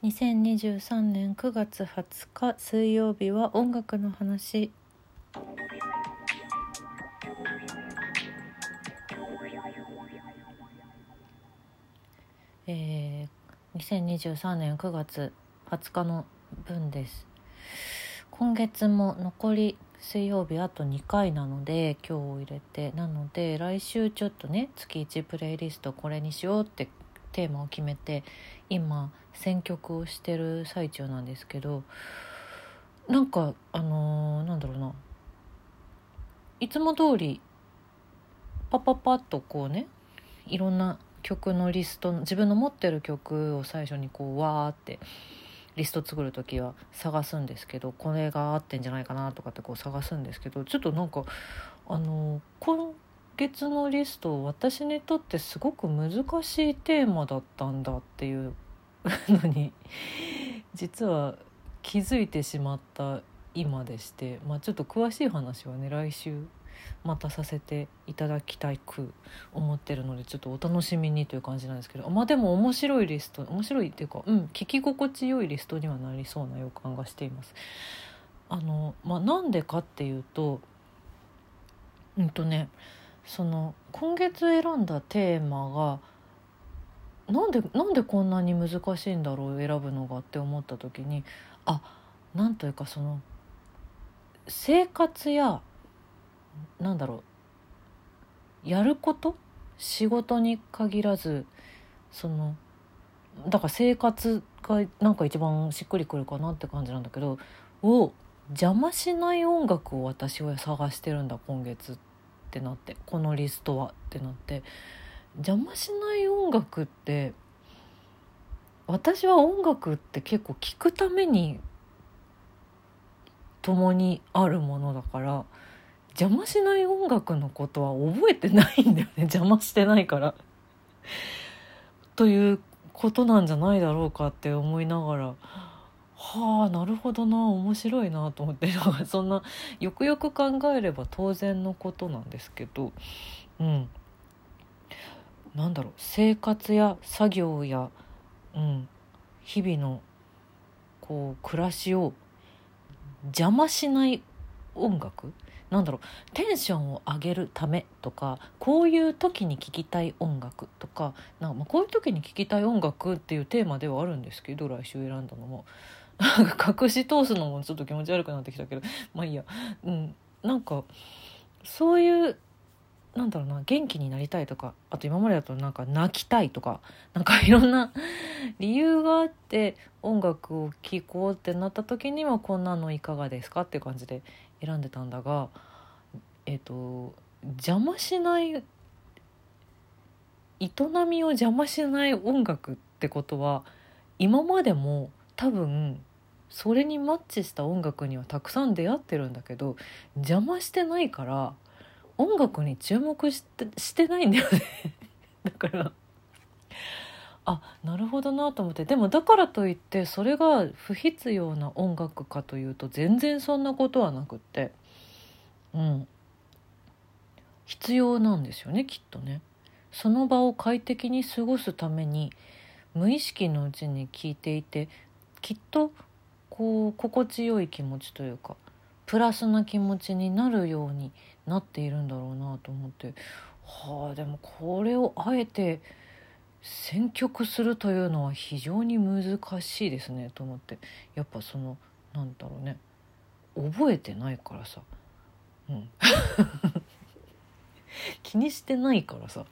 2023年9月20日水曜日は音楽の話。えー、2023年9月20日の分です。今月も残り水曜日あと2回なので今日を入れて。なので来週ちょっとね月1プレイリストこれにしようってテーマを決めて今選曲をしてる最中なんですけどなんかあのー、なんだろうな。いつも通りパパパッとこうねいろんな曲のリスト自分の持ってる曲を最初にこうわーってリスト作る時は探すんですけどこれが合ってんじゃないかなとかってこう探すんですけどちょっとなんかあの今月のリスト私にとってすごく難しいテーマだったんだっていうのに 実は気づいてしまった今でして、まあ、ちょっと詳しい話はね来週またさせていただきたいく思ってるのでちょっとお楽しみにという感じなんですけどまあでも面白いリスト面白いっていうかうん聞き心地よいリストにはなりそうな予感がしています。あのまあ、なんでかっていうとうんとねその今月選んだテーマがなんでなんでこんなに難しいんだろう選ぶのがって思った時にあなんというかその生活やなんだろうやること仕事に限らずそのだから生活がなんか一番しっくりくるかなって感じなんだけどを邪魔しない音楽を私は探してるんだ今月っってなってこのリストはってなって邪魔しない音楽って私は音楽って結構聴くために共にあるものだから邪魔しない音楽のことは覚えてないんだよね。邪魔してないから。ということなんじゃないだろうかって思いながらはあなるほどな。面白いなと思って。そんなよくよく考えれば当然のことなんですけど。うん。なんだろう。生活や作業や、うん、日々のこう暮らしを邪魔しない音楽？なんだろう。テンションを上げるためとかこういう時に聴きたい音楽とか。なんかまこういう時に聴きたい音楽っていうテーマではあるんですけど来週選んだのも。なんか隠し通すのもちょっと気持ち悪くなってきたけどまあいいや、うん、なんかそういうなんだろうな元気になりたいとかあと今までだとなんか泣きたいとかなんかいろんな 理由があって音楽を聴こうってなった時にはこんなのいかがですかっていう感じで選んでたんだがえっ、ー、と邪魔しない営みを邪魔しない音楽ってことは今までも多分それにマッチした音楽にはたくさん出会ってるんだけど邪魔してないから音楽に注目してしてないんだよね。だからあなるほどなと思って。でもだからといってそれが不必要な音楽かというと全然そんなことはなくって。うん。必要なんですよねきっとね。その場を快適に過ごすために無意識のうちに聞いていてきっとこう心地よい気持ちというかプラスな気持ちになるようになっているんだろうなと思ってはあでもこれをあえて選曲するというのは非常に難しいですねと思ってやっぱそのなんだろうね覚えてないからさうん。気にしてないからさ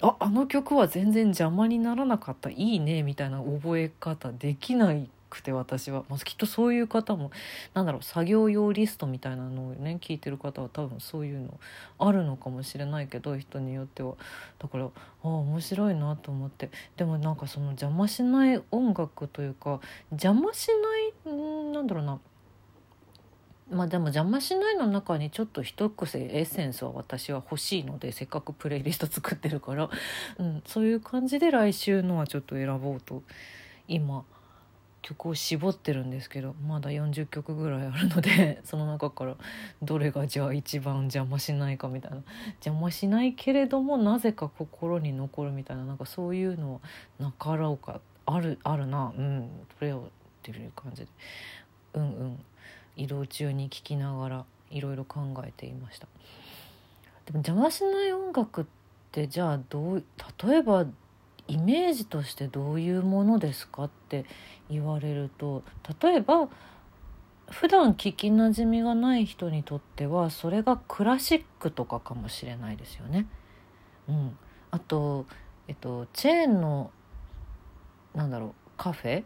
ああの曲は全然邪魔にならなかったいいねみたいな覚え方できないくて私は、まあ、きっとそういう方もなんだろう作業用リストみたいなのをね聞いてる方は多分そういうのあるのかもしれないけど人によっては。だからああ面白いなと思って。でもなんかその邪魔しない音楽というか邪魔しないんなんだろうな。まあでも邪魔しないの中にちょっと一癖エッセンスは私は欲しいのでせっかくプレイリスト作ってるから、うん、そういう感じで来週のはちょっと選ぼうと今曲を絞ってるんですけどまだ40曲ぐらいあるので その中からどれがじゃあ一番邪魔しないかみたいな。邪魔しないけれどもなぜか心に残るみたいななんかそういうのはなかろうか。あるあるな。うん。プレオっていう感じで。うんうん。移動中に聴きながらいろいろ考えていました。でも邪魔しない音楽ってじゃあどう例えばイメージとしてどういうものですかって言われると例えば普段聞きなじみがない人にとってはそれがクラシックとかかもしれないですよね。うん、あと、えっと、チェーンのなんだろうカフェ？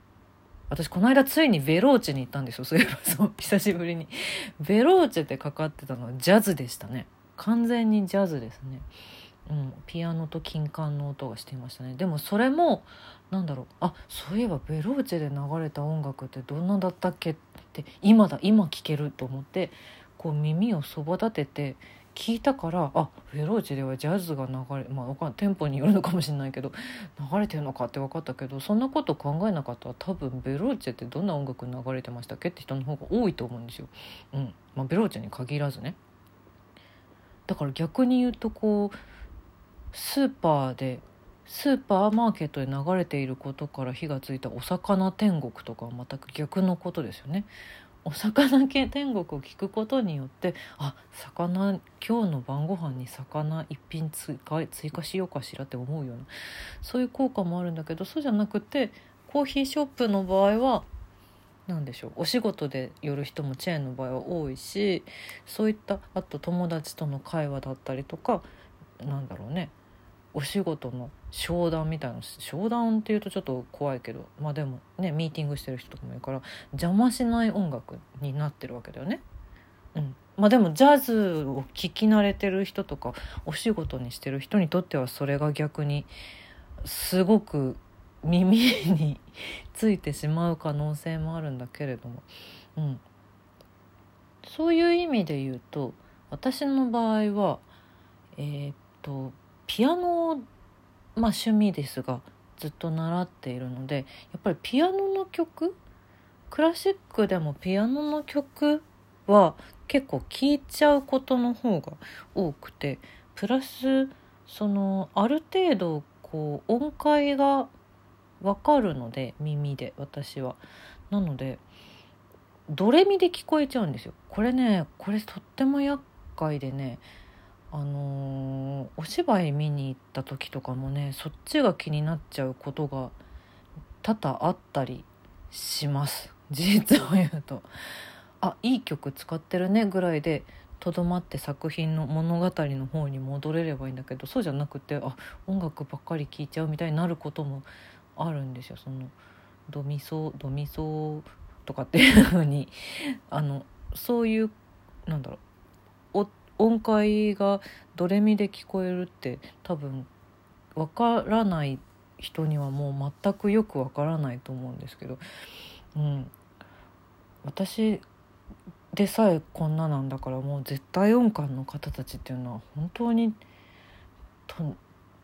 私この間ついにベローチェに行ったんですよ。そういえばそう久しぶりに。ベローチェってかかってたのはジャズでしたね。完全にジャズですね。うん、ピアノと金管の音がしていましたねでもそれもなんだろうあそういえばベローチェで流れた音楽ってどんなだったっけって今だ今聴けると思ってこう耳をそば立てて聞いたからあベローチェではジャズが流れまあテンポによるのかもしれないけど流れてるのかって分かったけどそんなこと考えなかったら多分ベローチェってどんな音楽流れてましたっけって人の方が多いと思うんですよ。うんまあ、ベローチェに限らずね。だから逆に言うとこうスーパーでスーパーマーケットで流れていることから火がついたお魚天国とかは全く逆のことですよね。お魚系天国を聞くことによってあ魚今日の晩ご飯に魚一品追加追加しようかしらって思うようなそういう効果もあるんだけどそうじゃなくてコーヒーショップの場合は何でしょうお仕事で寄る人もチェーンの場合は多いしそういったあと友達との会話だったりとかなんだろうねお仕事の商談みたいな商談っていうとちょっと怖いけどまあでもねミーティングしてる人とかもいるから邪魔しない音楽になってるわけだよね。うん、まあでもジャズを聴き慣れてる人とかお仕事にしてる人にとってはそれが逆にすごく耳についてしまう可能性もあるんだけれども、うん、そういう意味で言うと私の場合はえー、っとピアノを、まあ、趣味ですがずっと習っているのでやっぱりピアノの曲クラシックでもピアノの曲は結構聴いちゃうことの方が多くてプラスそのある程度こう音階が分かるので耳で私は。なのでドレミで聞こえちゃうんですよ。これねこれとっても厄介でねあのー、お芝居見に行った時とかもねそっちが気になっちゃうことが多々あったりします。事 実を言うと。あいい曲使ってるねぐらいでとどまって作品の物語の方に戻れればいいんだけどそうじゃなくてあ音楽ばっかり聴いちゃうみたいになることもあるんですよ。そのドミソドミソとかっていうふうに。あのそういうなんだろう。音階がドレミで聞こえるって多分わからない人にはもう全くよくわからないと思うんですけど、うん、私でさえこんななんだからもう絶対音感の方たちっていうのは本当に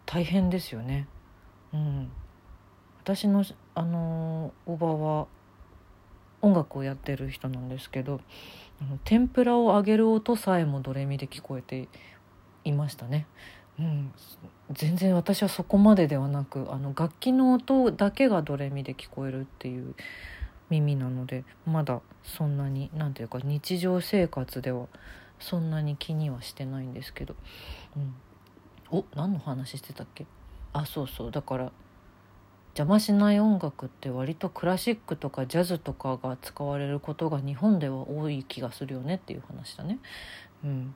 大変ですよね。うん、私のあのおばは音楽をやってる人なんですけど天ぷらを揚げる音さえもドレミで聞こえていましたね。うん、全然私はそこまでではなくあの楽器の音だけがドレミで聞こえるっていう耳なのでまだそんなに何ていうか日常生活ではそんなに気にはしてないんですけど、うん、お何の話してたっけ？あそうそう。だから邪魔しない音楽って割とクラシックとかジャズとかが使われることが日本では多い気がするよねっていう話だね。うん、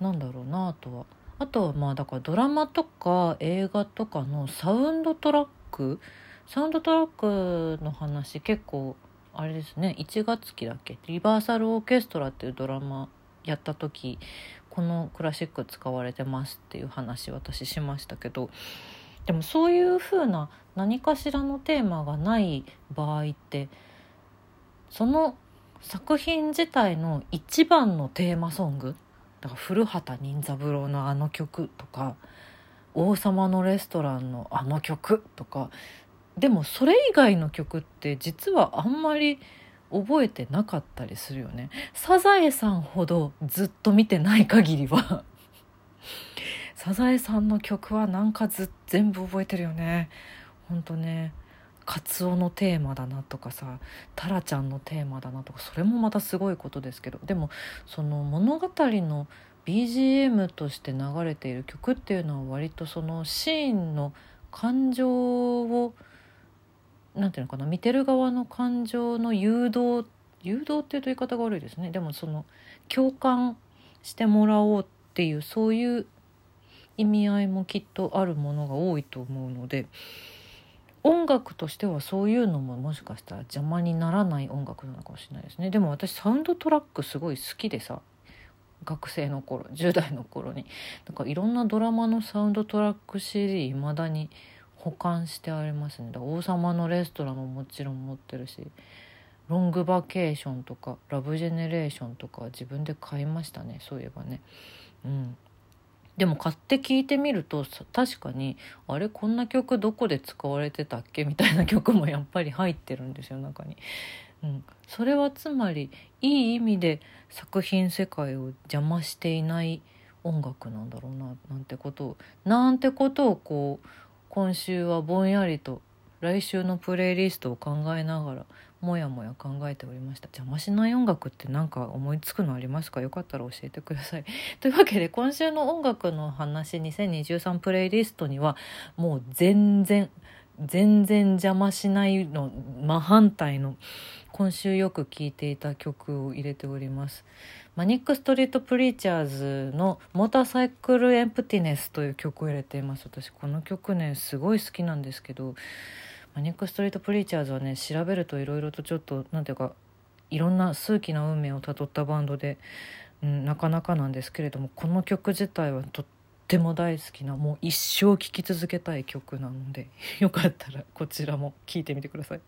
なんだろうなあとは。あとはまあだからドラマとか映画とかのサウンドトラック。サウンドトラックの話結構あれですね。1月期だっけ？リバーサルオーケストラっていうドラマやった時このクラシック使われてますっていう話私しましたけど。でもそういうふうな何かしらのテーマがない場合ってその作品自体の一番のテーマソング。だから古畑任三郎のあの曲とか「王様のレストラン」のあの曲とか。でもそれ以外の曲って実はあんまり覚えてなかったりするよね。サザエさんほどずっと見てない限りは。サザエさんの曲はなんかず全部覚えてるよね。ほんとね。カツオのテーマだなとかさタラちゃんのテーマだなとかそれもまたすごいことですけど。でもその物語の BGM として流れている曲っていうのは割とそのシーンの感情をなんていうのかな見てる側の感情の誘導誘導っていうと言い方が悪いですね。でもその共感してもらおうっていうそういう意味合いもきっとあるものが多いと思うので音楽としてはそういうのももしかしたら邪魔にならない音楽なのかもしれないですね。でも私サウンドトラックすごい好きでさ学生の頃10代の頃に。なんかいろんなドラマのサウンドトラック CD いまだに保管してありますね。王様のレストランももちろん持ってるしロングバケーションとかラブジェネレーションとか自分で買いましたね。そういえばね。うん。でも買って聞いてみると確かにあれこんな曲どこで使われてたっけ？みたいな曲もやっぱり入ってるんですよ中に。うん、それはつまりいい意味で作品世界を邪魔していない音楽なんだろうななんてことをなんてことをこう今週はぼんやりと来週のプレイリストを考えながらもやもや考えておりました。邪魔しない音楽って何か思いつくのありますか？よかったら教えてください。というわけで今週の音楽の話2023プレイリストにはもう全然全然邪魔しないの真反対の今週よく聴いていた曲を入れております。マニック・ストリート・プリーチャーズの「モーターサイクル・エンプティネス」という曲を入れています。私この曲ねすごい好きなんですけどマニック・ストリート・プリーチャーズはね調べるといろいろとちょっと何ていうかいろんな数奇な運命をたどったバンドで、うん、なかなかなんですけれどもこの曲自体はとっても大好きなもう一生聴き続けたい曲なのでよかったらこちらも聴いてみてください。